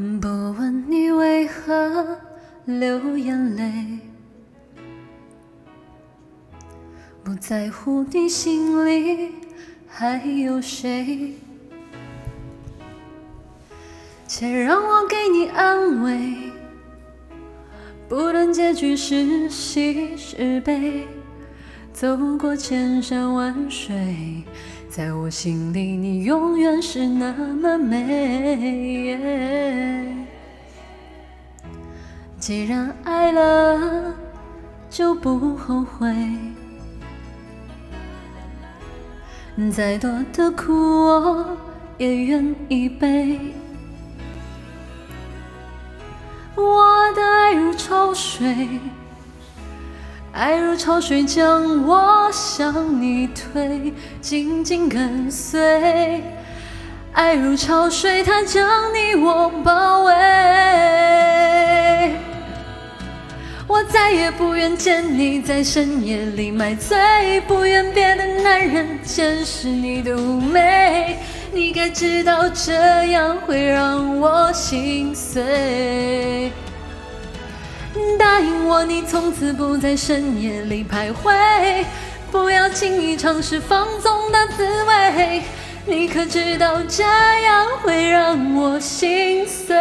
不问你为何流眼泪，不在乎你心里还有谁，且让我给你安慰。不论结局是喜是悲，走过千山万水。在我心里，你永远是那么美。既然爱了，就不后悔。再多的苦，我也愿意背。我的爱如潮水。爱如潮水将我向你推，紧紧跟随。爱如潮水，它将你我包围。我再也不愿见你在深夜里买醉，不愿别的男人见识你的妩媚。你该知道这样会让我心碎。答应我，你从此不在深夜里徘徊，不要轻易尝试放纵的滋味。你可知道这样会让我心碎？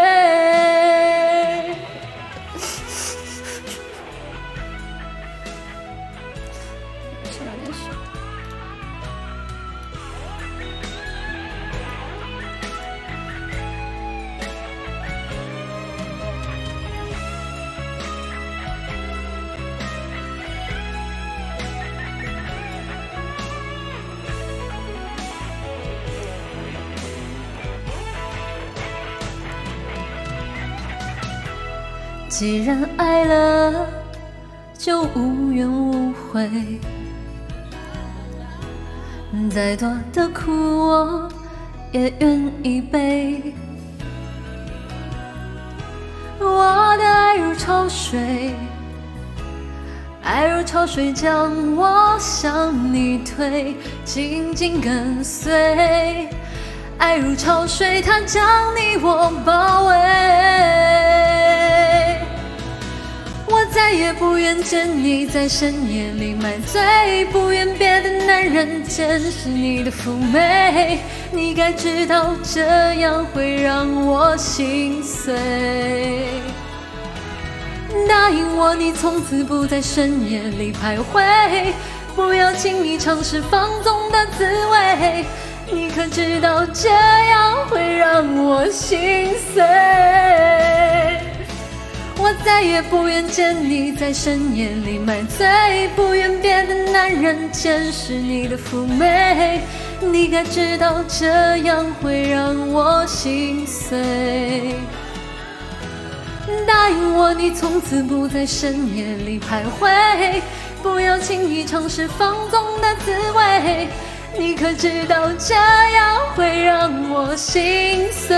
既然爱了，就无怨无悔。再多的苦，我也愿意背。我的爱如潮水，爱如潮水将我向你推，紧紧跟随。爱如潮水，它将你我包围。再也不愿见你在深夜里买醉，不愿别的男人见识你的妩媚。你该知道这样会让我心碎。答应我，你从此不在深夜里徘徊，不要轻易尝试放纵的滋味。你可知道这样会让我心碎？我再也不愿见你在深夜里买醉，不愿别的男人见识你的妩媚。你该知道这样会让我心碎。答应我，你从此不在深夜里徘徊，不要轻易尝试放纵的滋味。你可知道这样会让我心碎？